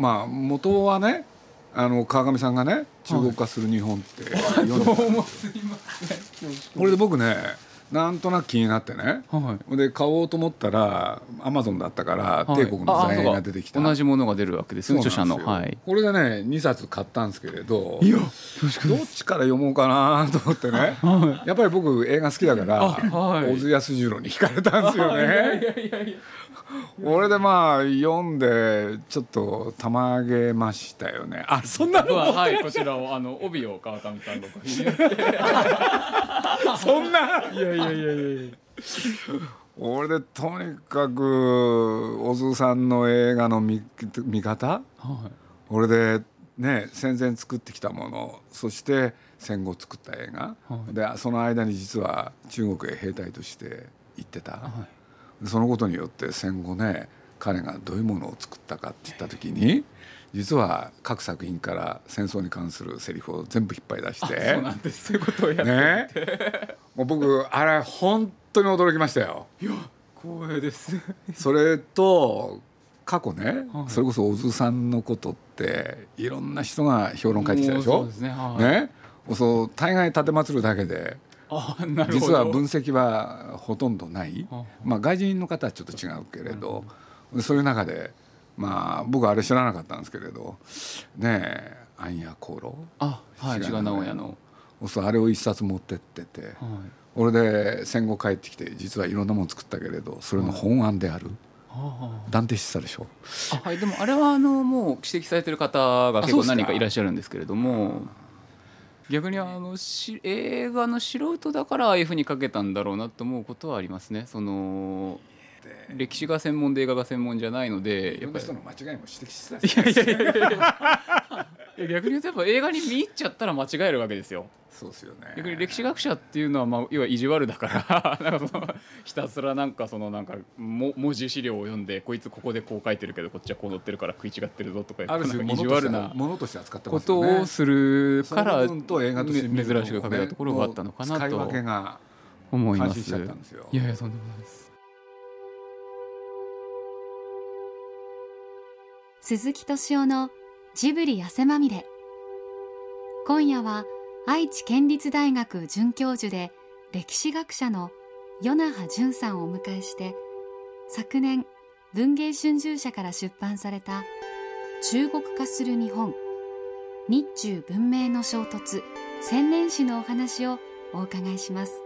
まあ元はねあの川上さんがね中国化する日本って読んでた、これで僕ねなんとなく気になってね、はで買おうと思ったらアマゾンだったから、はい。帝国の財が出てきた。同じものが出るわけですね著者の。はい。これでね2冊買ったんですけれどいやどっちから読もうかなと思ってね、やっぱり僕映画好きだから、はい。小津安二郎に惹かれたんですよね。いやいやいやいや 俺でまあ読んでちょっとたまげましたよね。あそんなのははいこちらをあの帯を川上さんがご記入そんな？いやいやいやいや俺でとにかく小津さんの映画の見見方？はい。俺でね戦前作ってきたもの。そして戦後作った映画、はい。でその間に実は中国へ兵隊として行ってた、はそのことによって戦後ね彼がどういうものを作ったかって言った時に実は各作品から戦争に関するセリフを全部引っ張り出しいてそうなんです。そういうことをやってね。もう僕あれ本当に驚きましたよ。光栄です。それと過去ね、はい。それこそ小津さんのことっていろんな人が評論書いてきたでしょ？もうそうですね。はい。ね。そう大概立てまつるだけで実は分析はほとんどない。はあ、まあ、外人の方はちょっと違うけれど、でそういう中でまあ僕はあれ知らなかったんですけれどねえ「暗夜航路」あはい志賀直哉の。そうあれを一冊持ってってて、はい。俺で戦後帰ってきて実はいろんなもの作ったけれどそれの本案である、は断定してたでしょ。あはいでもあれはあのもう指摘されてる方が結構何人かいらっしゃるんですけれども逆にあのし映画の素人だからああいうふうに書けたんだろうなと思うことはありますね。その歴史が専門で映画が専門じゃないのでやっぱり。な人の間違いも指摘してたいやいやいやいやいや逆に言うとやっぱ映画に見入っちゃったら間違えるわけですよそうですよね逆に歴史学者っていうのは、まあ、要は意地悪だから なんかそのひたすらなんかそのなんかも文字資料を読んでこいつここでこう書いてるけどこっちはこう載ってるから食い違ってるぞとかある種意地悪な物として扱ってまことすよねをするからと映画として珍しく書けたところがあったのかな使い分とけが思います。感心しちゃったんですよいやいやそんなことないです。鈴木敏夫のジブリ汗まみれ。今夜は愛知県立大学准教授で歴史学者の与那覇淳さんをお迎えして昨年文藝春秋社から出版された中国化する日本日中文明の衝突千年史のお話をお伺いします。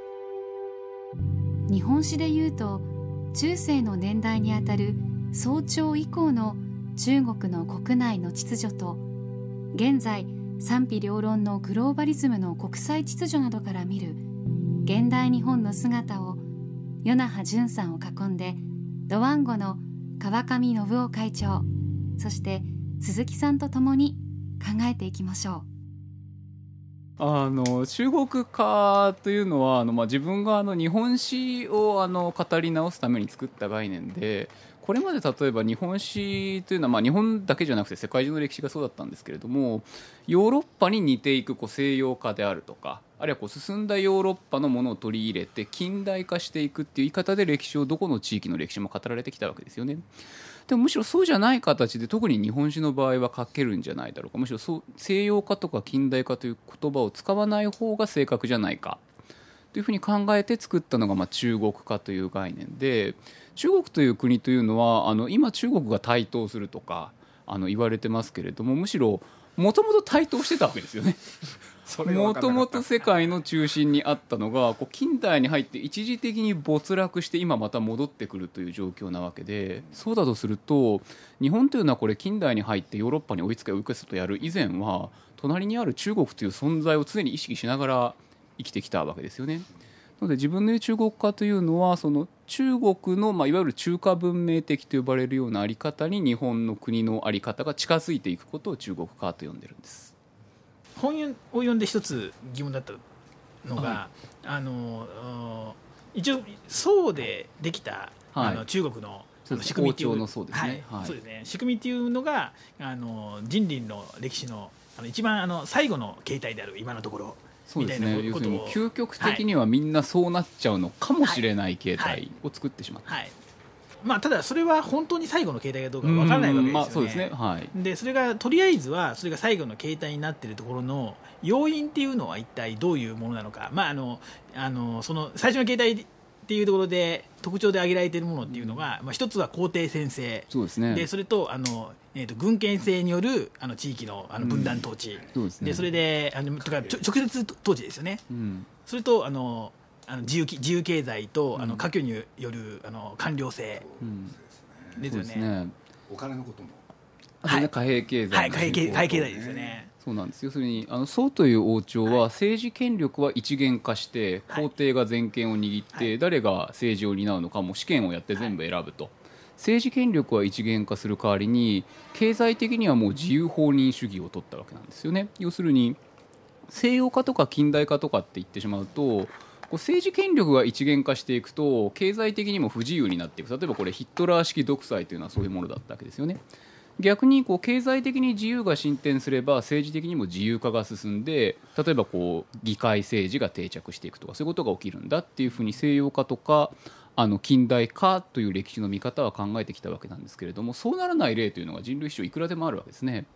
日本史でいうと中世の年代にあたる宋朝以降の中国の国内の秩序と現在賛否両論のグローバリズムの国際秩序などから見る現代日本の姿を与那覇淳さんを囲んでドワンゴの川上信夫会長そして鈴木さんと共に考えていきましょう。あの中国化というのはあの、まあ、自分があの日本史をあの語り直すために作った概念でこれまで例えば日本史というのは、まあ、日本だけじゃなくて世界中の歴史がそうだったんですけれどもヨーロッパに似ていくこう西洋化であるとかあるいはこう進んだヨーロッパのものを取り入れて近代化していくっていう言い方で歴史をどこの地域の歴史も語られてきたわけですよね。でもむしろそうじゃない形で特に日本史の場合は書けるんじゃないだろうかむしろそう西洋化とか近代化という言葉を使わない方が正確じゃないかというふうに考えて作ったのがまあ中国化という概念で中国という国というのはあの今中国が台頭するとかあの言われてますけれどもむしろもともと台頭してたわけですよね。もともと世界の中心にあったのがこう近代に入って一時的に没落して今また戻ってくるという状況なわけでそうだとすると日本というのはこれ近代に入ってヨーロッパに追いつけ追い越せとやる以前は隣にある中国という存在を常に意識しながら生きてきたわけですよね。なので自分の言う中国化というのはその中国の、まあ、いわゆる中華文明的と呼ばれるようなあり方に日本の国のあり方が近づいていくことを中国化と呼んでるんです。本を読んで一つ疑問だったのが、はあのあ一応宋でできた、はい。あの中国の仕組みっていうの宋ですね。はい。はい。そうですね。仕組みっていうのがあの人類の歴史のあの一番あの最後の形態である今のところそうですね。要するに究極的にはみんなそうなっちゃうのかもしれない形態を作ってしまった、はいまあ、ただそれは本当に最後の携帯かどうかわからないわけですよね。まあ、そうですね。はそれがとりあえずはそれが最後の携帯になっているところの要因っていうのは一体どういうものなのか、まあ、あのあのその最初の携帯っていうところで特徴で挙げられているものっていうのが、まあ、一つは皇帝先制そうですね。でそれとあの、えー、と軍権制によるあの地域のあの分断統治、そうですね。でそれであのとか直接統治ですよね。うん。それとあのあの自由き自由経済と、あの科挙によるあの官僚制うん。ですよね。お金のことも。あとね貨幣経済はい、の会計会計済ですよね。そうなんです。要するにあの宋という王朝は政治権力は一元化してはい。皇帝が全権を握って、はい。誰が政治を担うのかも試験をやって全部選ぶと、政治権力は一元化する代わりに経済的にはもう自由放任主義を取ったわけなんですよね。要するに西洋化とか近代化とかって言ってしまうと政治権力が一元化していくと経済的にも不自由になっていく例えばこれヒットラー式独裁というのはそういうものだったわけですよね逆にこう経済的に自由が進展すれば政治的にも自由化が進んで例えばこう議会政治が定着していくとかそういうことが起きるんだっていうふうに西洋化とかあの近代化という歴史の見方は考えてきたわけなんですけれどもそうならない例というのが人類史上いくらでもあるわけですね。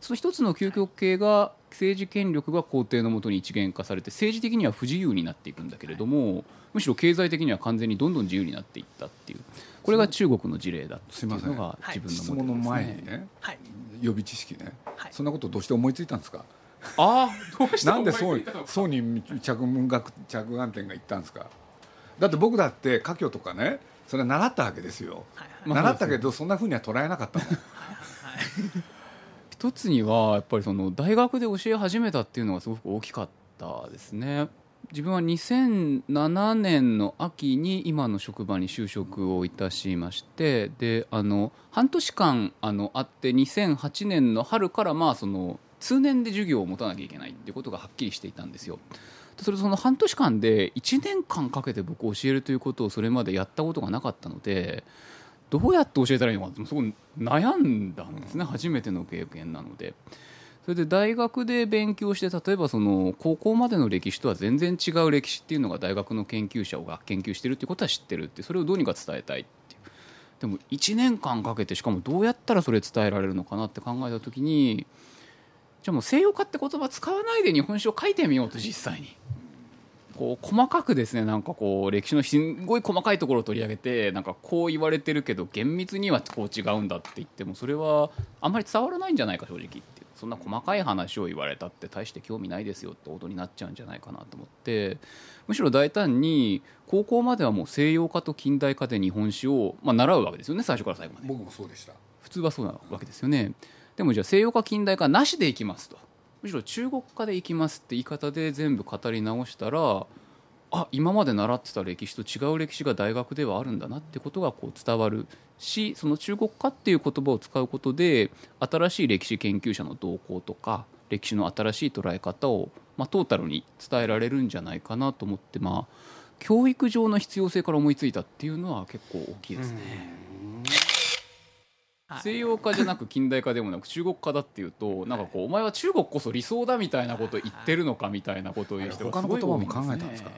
その一つの究極系が政治権力が皇帝のもとに一元化されて政治的には不自由になっていくんだけれどもむしろ経済的には完全にどんどん自由になっていったっていうこれが中国の事例だっていうのがはい自質分のモデルですね。問の前にねはい。予備知識ね、はい。そんなことどうして思いついたんですか？ああどうしてなんでそう思いついたのか。そうに着眼着眼点がいったんですか？だって僕だって科挙とかねそれは習ったわけですよ、はいまあ習ったけどそんなふうには捉えなかったもん一つにはやっぱりその大学で教え始めたっていうのがすごく大きかったですね。自分は2007年の秋に今の職場に就職をいたしましてであの半年間あのあって2008年の春からまあその通年で授業を持たなきゃいけないっていうことがはっきりしていたんですよ。それその半年間で1年間かけて僕教えるということをそれまでやったことがなかったのでどうやって教えたらいいのかってすごい悩んだんですね。初めての経験なので。それで大学で勉強して例えばその高校までの歴史とは全然違う歴史っていうのが大学の研究者が研究してるっていうことは知ってるってそれをどうにか伝えたいっていう。でも1年間かけてしかもどうやったらそれ伝えられるのかなって考えた時にじゃあもう西洋化って言葉使わないで日本史を書いてみようと実際に。こう細かくですねなんかこう歴史のすんごい細かいところを取り上げてなんかこう言われてるけど厳密にはこう違うんだって言ってもそれはあんまり伝わらないんじゃないか正直ってそんな細かい話を言われたって大して興味ないですよってことになっちゃうんじゃないかなと思って。むしろ大胆に高校まではもう西洋化と近代化で日本史を、まあ、習うわけですよね最初から最後まで。僕もそうでした。普通はそうなわけですよね。でもじゃあ西洋化近代化なしでいきますとむしろ中国化でいきますって言い方で全部語り直したらあ今まで習ってた歴史と違う歴史が大学ではあるんだなってことがこう伝わるしその中国化っていう言葉を使うことで新しい歴史研究者の動向とか歴史の新しい捉え方を、まあ、トータルに伝えられるんじゃないかなと思ってまあ教育上の必要性から思いついたっていうのは結構大きいですね。はい。西洋化じゃなく近代化でもなく中国化だっていうとなんかこうお前は中国こそ理想だみたいなことを言ってるのかみたいなことを言う人がすごい多い他の言葉も考えたんですか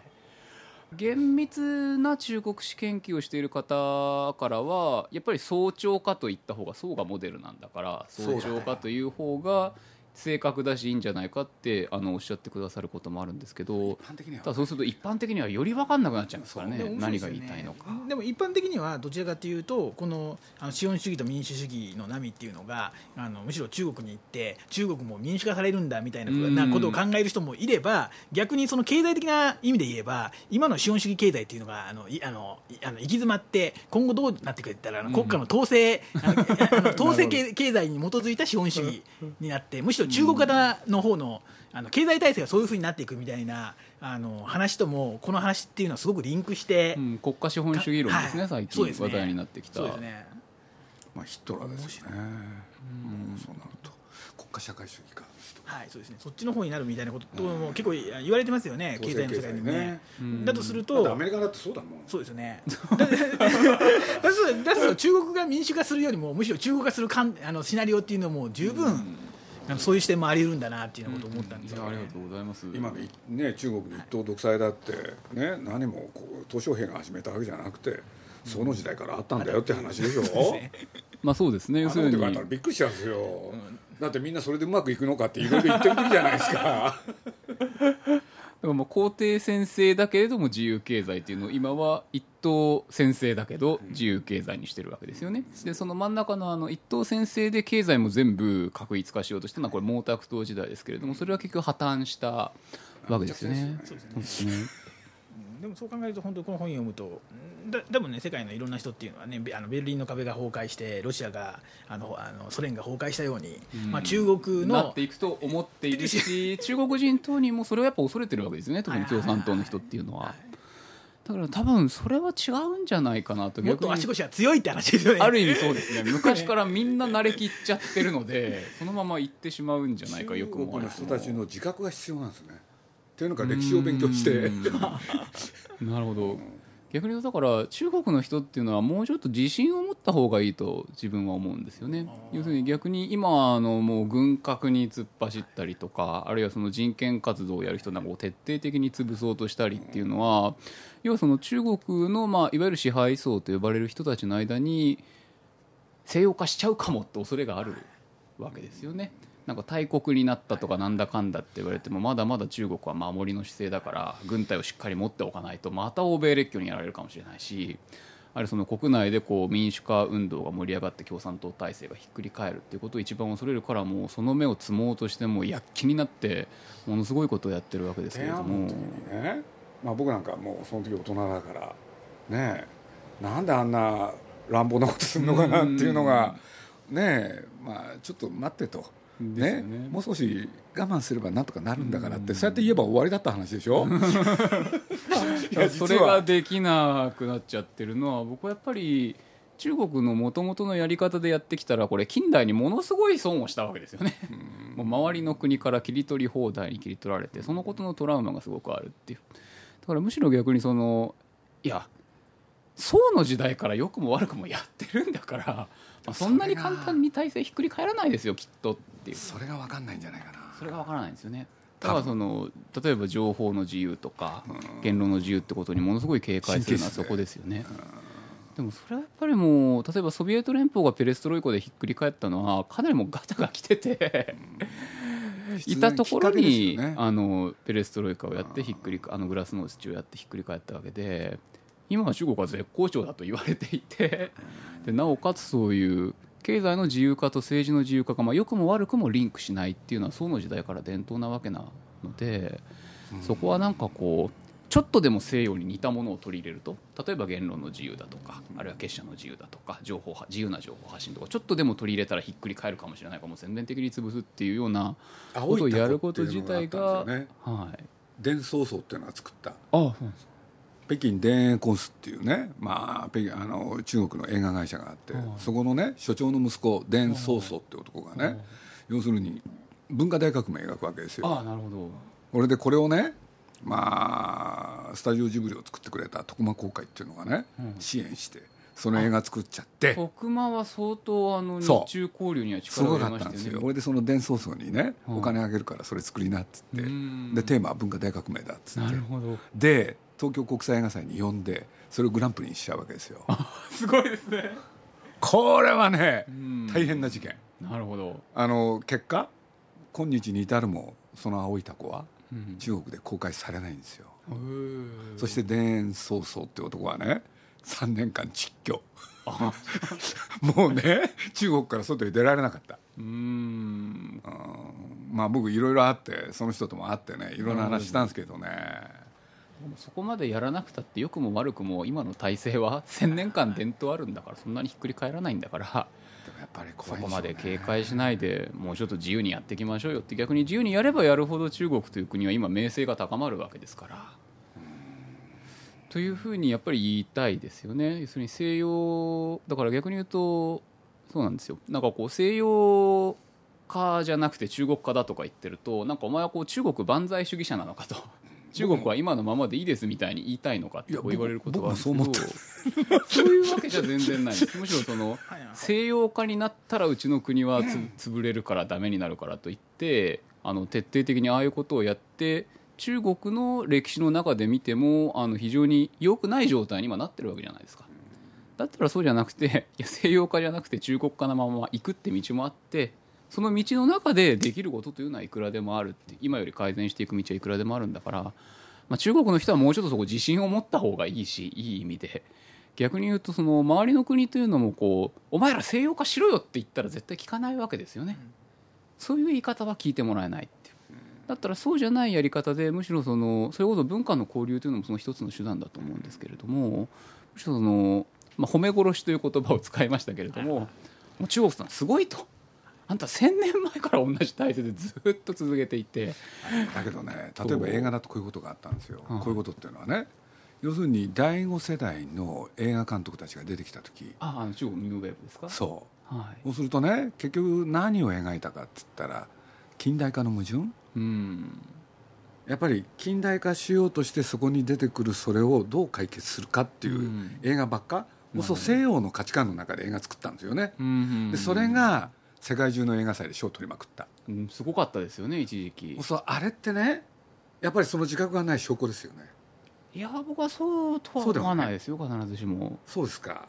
厳密な中国史研究をしている方からはやっぱり早朝化といった方が宋がモデルなんだから早朝化という方が正確だしいいんじゃないかってあのおっしゃってくださることもあるんですけどただそうすると一般的にはより分かんなくなっちゃいますからねでも面白何が言いたいのか。でも一般的にはどちらかというとこのあの資本主義と民主主義の波っていうのがあのむしろ中国に行って中国も民主化されるんだみたいなことを考える人もいれば逆にその経済的な意味で言えば今の資本主義経済っていうのがあのいあのいあの行き詰まって今後どうなっていくかって言ったらあの国家の統制あのあの統制経経済に基づいた資本主義になってむしろ中国型の方のあの経済体制がそういうふうになっていくみたいなあの話ともこの話っていうのはすごくリンクして、うん、国家資本主義論ですね、はい最近話題になってきた。そうですね。まあヒトラーですよね。うんそうなると国家社会主義か。はいそうですね。そっちの方になるみたいなことも結構言われてますよね経済の世界でもね。うん。だとするとアメリカだってそうだもん。そうですね。だってだだ中国が民主化するよりもむしろ中国化するかんあのシナリオっていうのも十分、そういう視点もあり得るんだなっていうことを思ったんですよ、ね。いやありがとうございます。今ね中国に一党独裁だってね何もこう鄧小平が始めたわけじゃなくてその時代からあったんだよって話でしょ？まあそうですね。要するに。びっくりしちゃうんですよ、だってみんなそれでうまくいくのかっていろいろ言ってる時じゃないですか。だからまあ皇帝先生だけれども自由経済っていうのを今は一等先生だけど自由経済にしてるわけですよね。でその真ん中のあの一等先生で経済も全部確一化しようとしたのはこれ毛沢東時代ですけれどもそれは結局破綻したわけですよね。そうですねでもそう考えると本当にこの本読むとだ多分ね世界のいろんな人っていうのはねベあのベルリンの壁が崩壊してロシアがあのあのソ連が崩壊したように、うん。まあ、中国のなっていくと思っているし 中国人当人もそれをやっぱ恐れてるわけですよね特に共産党の人っていうのは。だから多分それは違うんじゃないかなともっと足腰が強いって話ですよね。ある意味そうですね。昔からみんな慣れきっちゃってるのでそのまま行ってしまうんじゃないかよく中思われ国の人たちの自覚が必要なんですねっていうのか歴史を勉強して。なるほど。逆に言うとだから中国の人っていうのはもうちょっと自信を持った方がいいと自分は思うんですよね。要するに逆に今あのもう軍拡に突っ走ったりとかあるいはその人権活動をやる人なんかを徹底的に潰そうとしたりっていうのは要はその中国の、まあ、いわゆる支配層と呼ばれる人たちの間に西洋化しちゃうかもって恐れがあるわけですよね。なんか大国になったとかなんだかんだって言われてもまだまだ中国は守りの姿勢だから軍隊をしっかり持っておかないとまた欧米列強にやられるかもしれないしあるその国内でこう民主化運動が盛り上がって共産党体制がひっくり返るっていうことを一番恐れるからもうその目を摘もうとしてもう躍起になってものすごいことをやってるわけですけれども、まあ、僕なんかもうその時大人だからねなんであんな乱暴なことするのかなっていうのがねまあちょっと待ってと。ね。ね。もう少し我慢すればなんとかなるんだからってそうやって言えば終わりだった話でしょ？それができなくなっちゃってるのは僕はやっぱり中国のもともとのやり方でやってきたらこれ近代にものすごい損をしたわけですよね。もう周りの国から切り取り放題に切り取られてそのことのトラウマがすごくあるっていう。だからむしろ逆にそのいや宋の時代から良くも悪くもやってるんだから、まあ、そんなに簡単に体制ひっくり返らないですよきっとっていう。それが分かんないんじゃないかな。それがわからないんですよね。だからその例えば情報の自由とか言論の自由ってことにものすごい警戒するのはそこですよね。でもそれはやっぱりもう例えばソビエト連邦がペレストロイコでひっくり返ったのはかなりもうガタが来てていたところに、ね。あのペレストロイカをやってひっくりあのグラスノーツをやってひっくり返ったわけで今は中国は絶好調だと言われていてでなおかつそういう経済の自由化と政治の自由化が、まあ、良くも悪くもリンクしないっていうのは宋の時代から伝統なわけなので、そこはなんかこうちょっとでも西洋に似たものを取り入れると例えば言論の自由だとかあるいは結社の自由だとか情報自由な情報発信とかちょっとでも取り入れたらひっくり返るかもしれないからもう全面的に潰すっていうようなことをやること自体が、はい伝送層っていうのが作った。あそうです。か北京電影コースっていうね、まあ、北京あの中国の映画会社があって、はい。そこのね所長の息子伝宗祖って男がね、要するに文化大革命を描くわけですよ。ああなるほど。これでこれをねまあスタジオジブリを作ってくれた徳間公会っていうのがね、うん。支援してその映画作っちゃって。徳間は相当あの日中交流にはす力を入れましたよね。ったんですよ。これでその伝送層にね、うんお金あげるからそれ作りなっつって。うん。でテーマは文化大革命だっつって。なるほど。で東京国際映画祭に呼んでそれをグランプリにしちゃうわけですよ。すごいですね。これはねうん。大変な事件。なるほど、あの結果今日に至るもその青いタコはうん。中国で公開されないんですよ。へー。そして田園曹操って男はね3年間実況。もうね中国から外に出られなかった。うーん。まあ僕いろいろあってその人とも会ってねいろんな話したんですけどねそこまでやらなくたって良くも悪くも今の体制は 1000年間伝統あるんだからそんなにひっくり返らないんだから。でもやっぱりそこまで警戒しないでもうちょっと自由にやっていきましょうよって逆に自由にやればやるほど中国という国は今名声が高まるわけですから。というふうにやっぱり言いたいですよね。要するに西洋だから逆に言うとそうなんですよ。なんかこう西洋化じゃなくて中国化だとか言ってるとなんかお前はこう中国万歳主義者なのかと中国は今のままでいいですみたいに言いたいのかってこう言われることがあるんですけど僕も そういうわけじゃ全然ないです。むしろその西洋化になったらうちの国はつ 潰れるからダメになるからといってあの徹底的にああいうことをやって中国の歴史の中で見てもあの非常に良くない状態に今なってるわけじゃないですか。だったらそうじゃなくていや西洋化じゃなくて中国化のまま行くって道もあってその道の中でできることというのはいくらでもあるって今より改善していく道はいくらでもあるんだから、まあ、中国の人はもうちょっとそこ自信を持った方がいいしいい意味で。逆に言うとその周りの国というのもこうお前ら西洋化しろよって言ったら絶対聞かないわけですよね、そういう言い方は聞いてもらえないってだったらそうじゃないやり方でむしろそのそれこそ文化の交流というのもその一つの手段だと思うんですけれどもむしろその、まあ、褒め殺しという言葉を使いましたけれどももう中国さんすごいと。あんた1,000年前から同じ体制でずっと続けていて。だけどね例えば映画だとこういうことがあったんですよ、はいこういうことっていうのはね要するに第5世代の映画監督たちが出てきた時。ああの中国ニューウェーブですか？そう。はい。そうするとね結局何を描いたかっつったら近代化の矛盾？うん。やっぱり近代化しようとしてそこに出てくるそれをどう解決するかっていううん。映画ばっか、もうそう西洋の価値観の中で映画作ったんですよね、うん。でそれが世界中の映画祭で賞を取りまくった、うんすごかったですよね一時期。そうあれってねやっぱりその自覚がない証拠ですよね。いや僕はそうとは思わないですよ必ずしも。そうですか。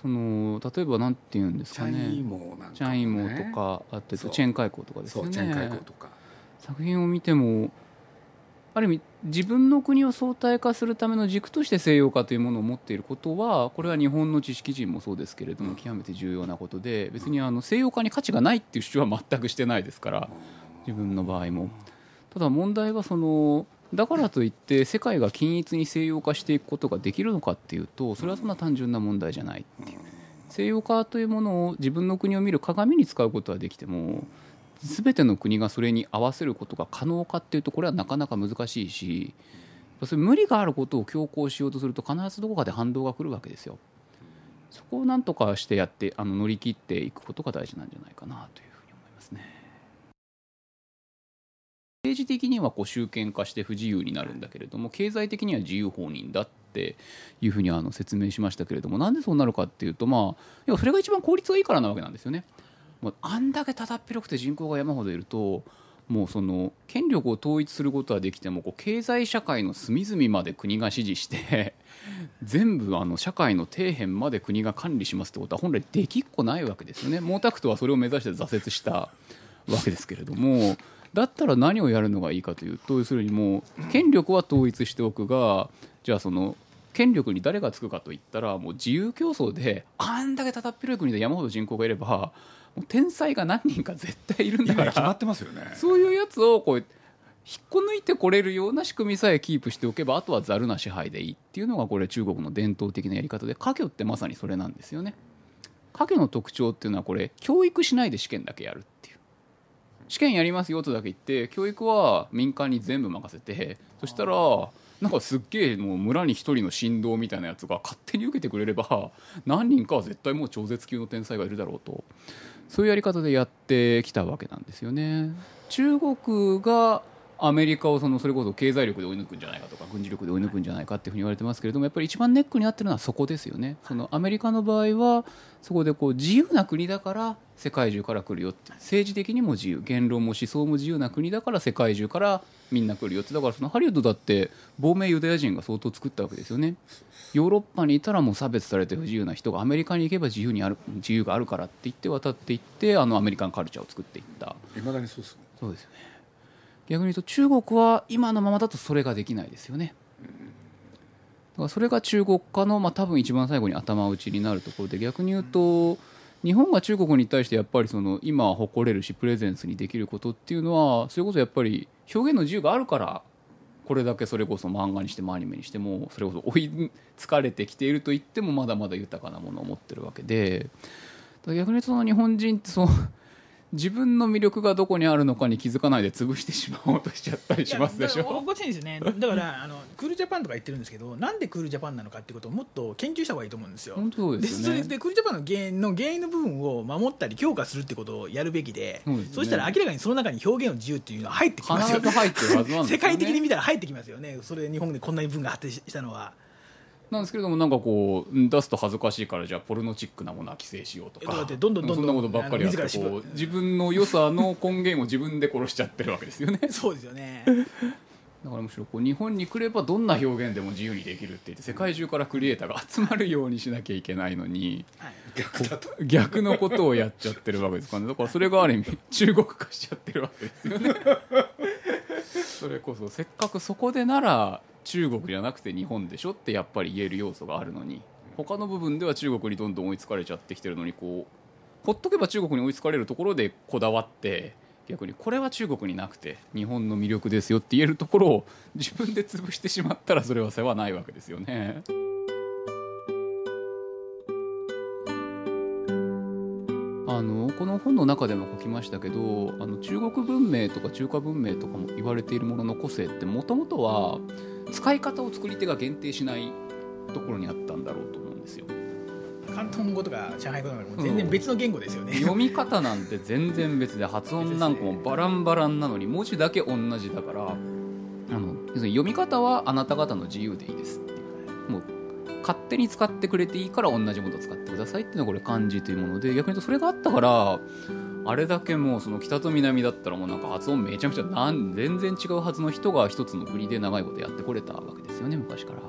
その例えばなんて言うんですチャかねイモなんかも、ね、チャイモとかあとそう。チェーン開口とかですよね。そうチェーン開口とか。作品を見てもある意味自分の国を相対化するための軸として西洋化というものを持っていることはこれは日本の知識人もそうですけれども極めて重要なことで別にあの西洋化に価値がないっていう主張は全くしてないですから自分の場合もただ問題はそのだからといって世界が均一に西洋化していくことができるのかっていうとそれはそんな単純な問題じゃないっていう。西洋化というものを自分の国を見る鏡に使うことはできても全ての国がそれに合わせることが可能かっていうとこれはなかなか難しいしそれ無理があることを強行しようとすると必ずどこかで反動が来るわけですよ。そこをなんとかしてやってあの乗り切っていくことが大事なんじゃないかなというふうに思いますね。政治的にはこう集権化して不自由になるんだけれども経済的には自由放任だっていうふうにあの説明しましたけれどもなんでそうなるかっていうとまあ要はそれが一番効率がいいからなわけなんですよね。もうあんだけただっ広くて人口が山ほどいるともうその権力を統一することはできてもこう経済社会の隅々まで国が指示して 全部あの社会の底辺まで国が管理しますってことは本来できっこないわけですよね。毛沢東はそれを目指して挫折したわけですけれどもだったら何をやるのがいいかというと要するにもう権力は統一しておくがじゃあその権力に誰がつくかといったらもう自由競争であんだけただっ広い国で山ほど人口がいればもう天才が何人か絶対いるんだから。今決まってますよね。そういうやつをこう引っこ抜いてこれるような仕組みさえキープしておけばあとはざるな支配でいいっていうのがこれ中国の伝統的なやり方で家業ってまさにそれなんですよね。家業の特徴っていうのはこれ教育しないで試験だけやるっていう。試験やりますよとだけ言って教育は民間に全部任せてそしたらなんかすっげえもう村に一人の神道みたいなやつが勝手に受けてくれれば何人かは絶対もう超絶級の天才がいるだろうとそういうやり方でやってきたわけなんですよね。中国がアメリカをそのそれこそ経済力で追い抜くんじゃないかとか軍事力で追い抜くんじゃないかっていうふうに言われてますけれどもやっぱり一番ネックになってるのはそこですよね。そのアメリカの場合はそこでこう自由な国だから世界中から来るよって政治的にも自由言論も思想も自由な国だから世界中からみんな来るよってだからそのハリウッドだって亡命ユダヤ人が相当作ったわけですよね。ヨーロッパにいたらもう差別されて不自由な人がアメリカに行けば自由にある自由があるからって言って渡っていってあのアメリカンカルチャーを作っていったいまだにそうですそうですよね逆に言うと中国は今のままだとそれができないですよね。だからそれが中国化の、まあ、多分一番最後に頭打ちになるところで逆に言うと日本が中国に対してやっぱりその今誇れるしプレゼンスにできることっていうのはそれこそやっぱり表現の自由があるからこれだけそれこそ漫画にしてもアニメにしてもそれこそ追いつかれてきていると言ってもまだまだ豊かなものを持ってるわけで逆に言うとその日本人ってその自分の魅力がどこにあるのかに気づかないで潰してしまおうとしちゃったりしますでしょ？おかしいんですよね。だからあのクールジャパンとか言ってるんですけどなんでクールジャパンなのかっていうことをもっと研究した方がいいと思うんですよ。本当でですよね。それでクールジャパンの原因の原因の部分を守ったり強化するってことをやるべきでそうね。したら明らかにその中に表現の自由っていうのは入ってきますよ世界的に見たら入ってきますよね。それ日本でこんなに文が発展したのはなんですけれどもなんかこう出すと恥ずかしいからじゃあポルノチックなものは規制しようとか。どんどんどんどんそんなことばっかりやってこう自分の良さの根源を自分で殺しちゃってるわけですよね。そうですよね。だからむしろこう日本に来ればどんな表現でも自由にできるって言って世界中からクリエイターが集まるようにしなきゃいけないのには逆のことをやっちゃってるわけですからね。だからそれがある意味中国化しちゃってるわけですよね。それこそせっかくそこでなら中国じゃなくて日本でしょってやっぱり言える要素があるのに他の部分では中国にどんどん追いつかれちゃってきてるのにこうほっとけば中国に追いつかれるところでこだわって逆にこれは中国になくて日本の魅力ですよって言えるところを自分で潰してしまったらそれは世話ないわけですよね。あのこの本の中でも書きましたけどあの中国文明とか中華文明とかも言われているものの個性ってもともとは使い方を作り手が限定しないところにあったんだろうと思うんですよ。広東語とか上海語とかも全然別の言語ですよね、読み方なんて全然別で発音なんかもバランバランなのに文字だけ同じだからあの要するに読み方はあなた方の自由でいいですって。いうもう勝手に使ってくれていいから同じものを使ってくださいっていうのがこれ漢字というもので逆に言うとそれがあったからあれだけもうその北と南だったらもうなんか発音めちゃくちゃなん全然違うはずの人が一つの国で長いことやってこれたわけですよね昔から。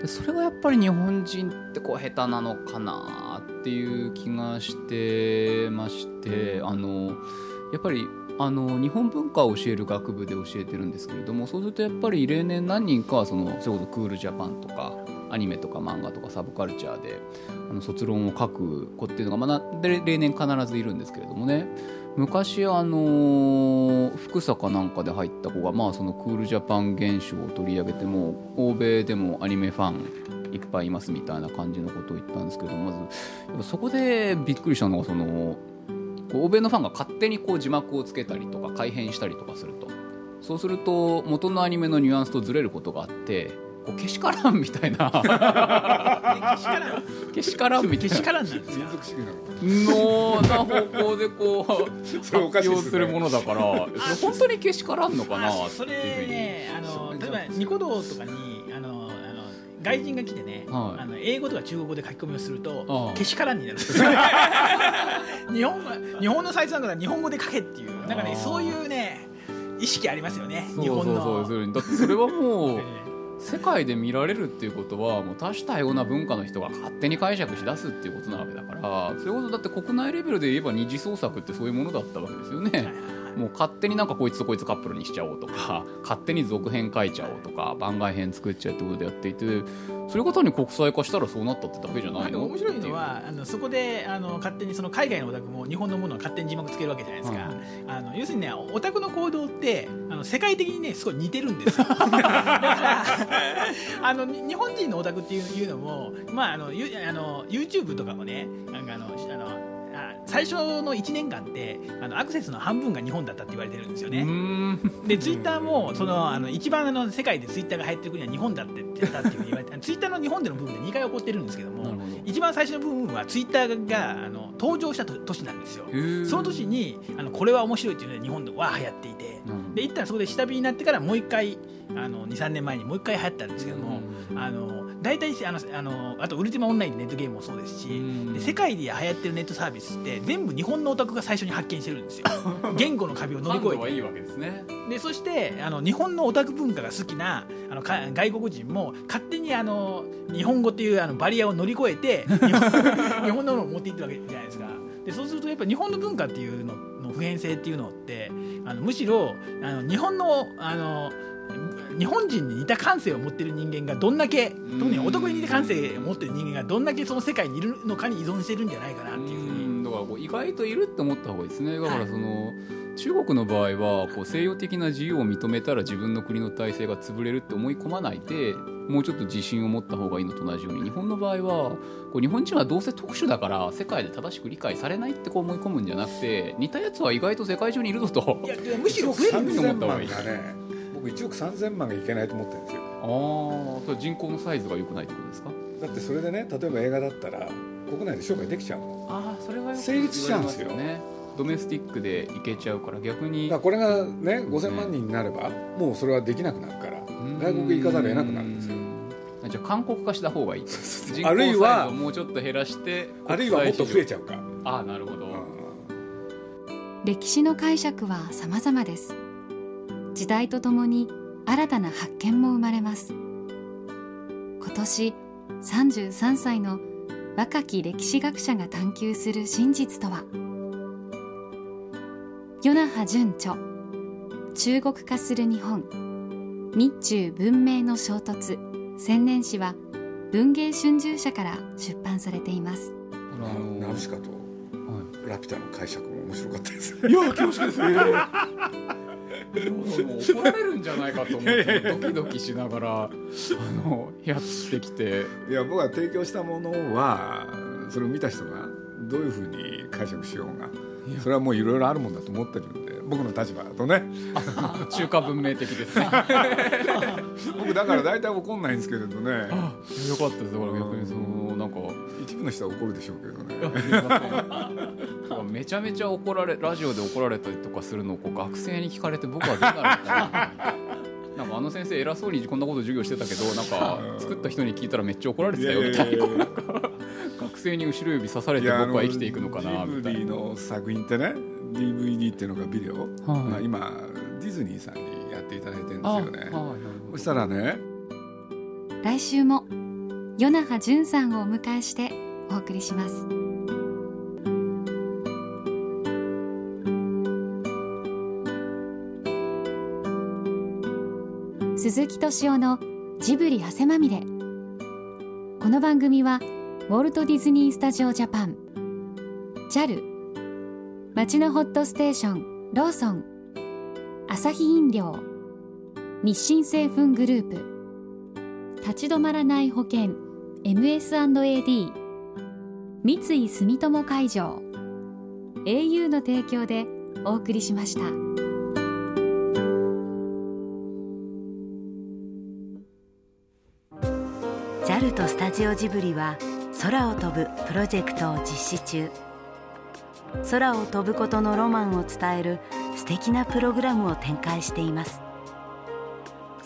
でそれがやっぱり日本人ってこう下手なのかなっていう気がしてましてあのやっぱりあの日本文化を教える学部で教えてるんですけれどもそうするとやっぱり例年何人かはそのそれこそクールジャパンとかアニメとか漫画とかサブカルチャーであの卒論を書く子っていうのが、まあ、な例年必ずいるんですけれどもね。昔あの福坂なんかで入った子が、まあ、そのクールジャパン現象を取り上げても欧米でもアニメファンいっぱいいますみたいな感じのことを言ったんですけどまずやっぱそこでびっくりしたのがその欧米のファンが勝手にこう字幕をつけたりとか改変したりとかすると。そうすると元のアニメのニュアンスとずれることがあってこうけしからんみたいな。けしからん。けしからんみたいな。けしからんなんですよ。民族主義なの。のな方向でこうそれおかしいねするものだから本当にけしからんのかなあってそれいうふうに。ねあの例えばニコ動とかにあの外人が来てね、はい。あの英語とか中国語で書き込みをするとけしからんになるんですよ。日本語日本のサイトなんから日本語で書けっていうなんかねそういうね意識ありますよね日本の。そうそうそうそれはもう え世界で見られるっていうことはもう多種多様な文化の人が勝手に解釈しだすっていうことなわけだからそれこそだって国内レベルで言えば二次創作ってそういうものだったわけですよね。えもう勝手になんかこいつとこいつカップルにしちゃおうとか 勝手に続編書いちゃおうとか番外編作っちゃうってことでやっていてそれが単に国際化したらそうなったってだけじゃないの？面白いのはあのそこであの勝手にその海外のオタクも日本のものを勝手に字幕つけるわけじゃないですか、はいあの要するにねオタクの行動ってあの世界的にねすごい似てるんですよ。だからあのに日本人のオタクっていうのも、まあ、あのゆあの YouTube とかもねなんかあのあのあ最初の1年間ってあのアクセスの半分が日本だったって言われてるんですようね。でツイッターもそのあの一番あの世界でツイッターが流行ってる国は日本だって言ってたっていうふうに言われて ツイッターの日本での部分で2回起こってるんですけども一番最初の部分はツイッターがあの登場したと年なんですよ。その年にあのこれは面白いっていうので日本では流行っていてうん。で一旦そこで下火になってからもう一回あの23年前にもう一回流行ったんですけども、あの大体あのあのあとウルティマオンラインネットゲームもそうですし、うん。で世界で流行ってるネットサービスって全部日本のオタクが最初に発見してるんですよ。言語の壁を乗り越えて。いいわけですね。でそしてあの日本のオタク文化が好きなあのか外国人も勝手にあの日本語っていうあのバリアを乗り越えて日本 日本のものを持っていってるわけじゃないですか。でそうするとやっぱ日本の文化っていうのの普遍性っていうのってあのむしろあの日本のあの日本人に似た感性を持ってる人間がどんだけ特に男に似た感性を持ってる人間がどんだけその世界にいるのかに依存してるんじゃないかなっていうふうに。うん。だからこう意外といるって思った方がいいですね。だかはいらその、中国の場合はこう西洋的な自由を認めたら自分の国の体制が潰れるって思い込まないでもうちょっと自信を持った方がいいのと同じように日本の場合はこう日本人はどうせ特殊だから世界で正しく理解されないってこう思い込むんじゃなくて似たやつは意外と世界中にいるぞと。いやでむしろ増えるんですよ思3000万がった方がいいね僕1億3000万がいけないと思ってるんですよ。ああそれ人口のサイズが良くないってことですか？だってそれでね例えば映画だったら国内で商売できちゃうの。ああそれは成立しちゃうんですよ。ね。ドメスティックでいけちゃうから逆に。これがね5000万人になればもうそれはできなくなるから外国行かざるを得なくなるんですよ。うんじゃあ韓国化した方がいい。人口あるいはサイズをもうちょっと減らしてあるいはもっと増えちゃゃうか、うああなるほど、うん。歴史の解釈は様々です時代とともに新たな発見も生まれます。今年33歳の若き歴史学者が探求する真実とは？与那覇純著中国化する日本日中文明の衝突千年史は文芸春秋社から出版されています。あのナウシカとはい。ラピュタの解釈も面白かったですいや恐縮ですね怒られるんじゃないかと思ってドキドキしながらあのやってきて。いや僕は提供したものはそれを見た人がどういうふうに解釈しようが。それはもういろいろあるもんだと思ってるんで僕の立場だとね。中華文明的ですね。僕だから大体怒んないんですけれどね。よかったです。だから逆にそのなんか一部の人は怒るでしょうけどね。めちゃめちゃ怒られラジオで怒られたりとかするのをこう学生に聞かれて僕はどうなるのかななんかあの先生偉そうにこんなこと授業してたけどなんか作った人に聞いたらめっちゃ怒られてたよみたいな学生に後ろ指刺されて僕は生きていくのかなジブリみたいな。の作品ってね DVD っていうのがビデオ、はい。まあ、今ディズニーさんにやっていただいてるんですあよね。はいそしたらね来週も与那覇純さんをお迎えしてお送りします。鈴木敏夫のジブリ汗まみれ。この番組はウォルト・ディズニー・スタジオ・ジャパン。JAL 町のホットステーション。ローソン。アサヒ飲料。日清製粉グループ。立ち止まらない保険。MS&AD 三井住友海上。au の提供でお送りしました。JAL とスタジオジブリは空を飛ぶプロジェクトを実施中。空を飛ぶことのロマンを伝える素敵なプログラムを展開しています。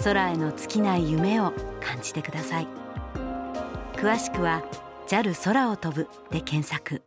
空への尽きない夢を感じてください。詳しくは JAL 空を飛ぶで検索。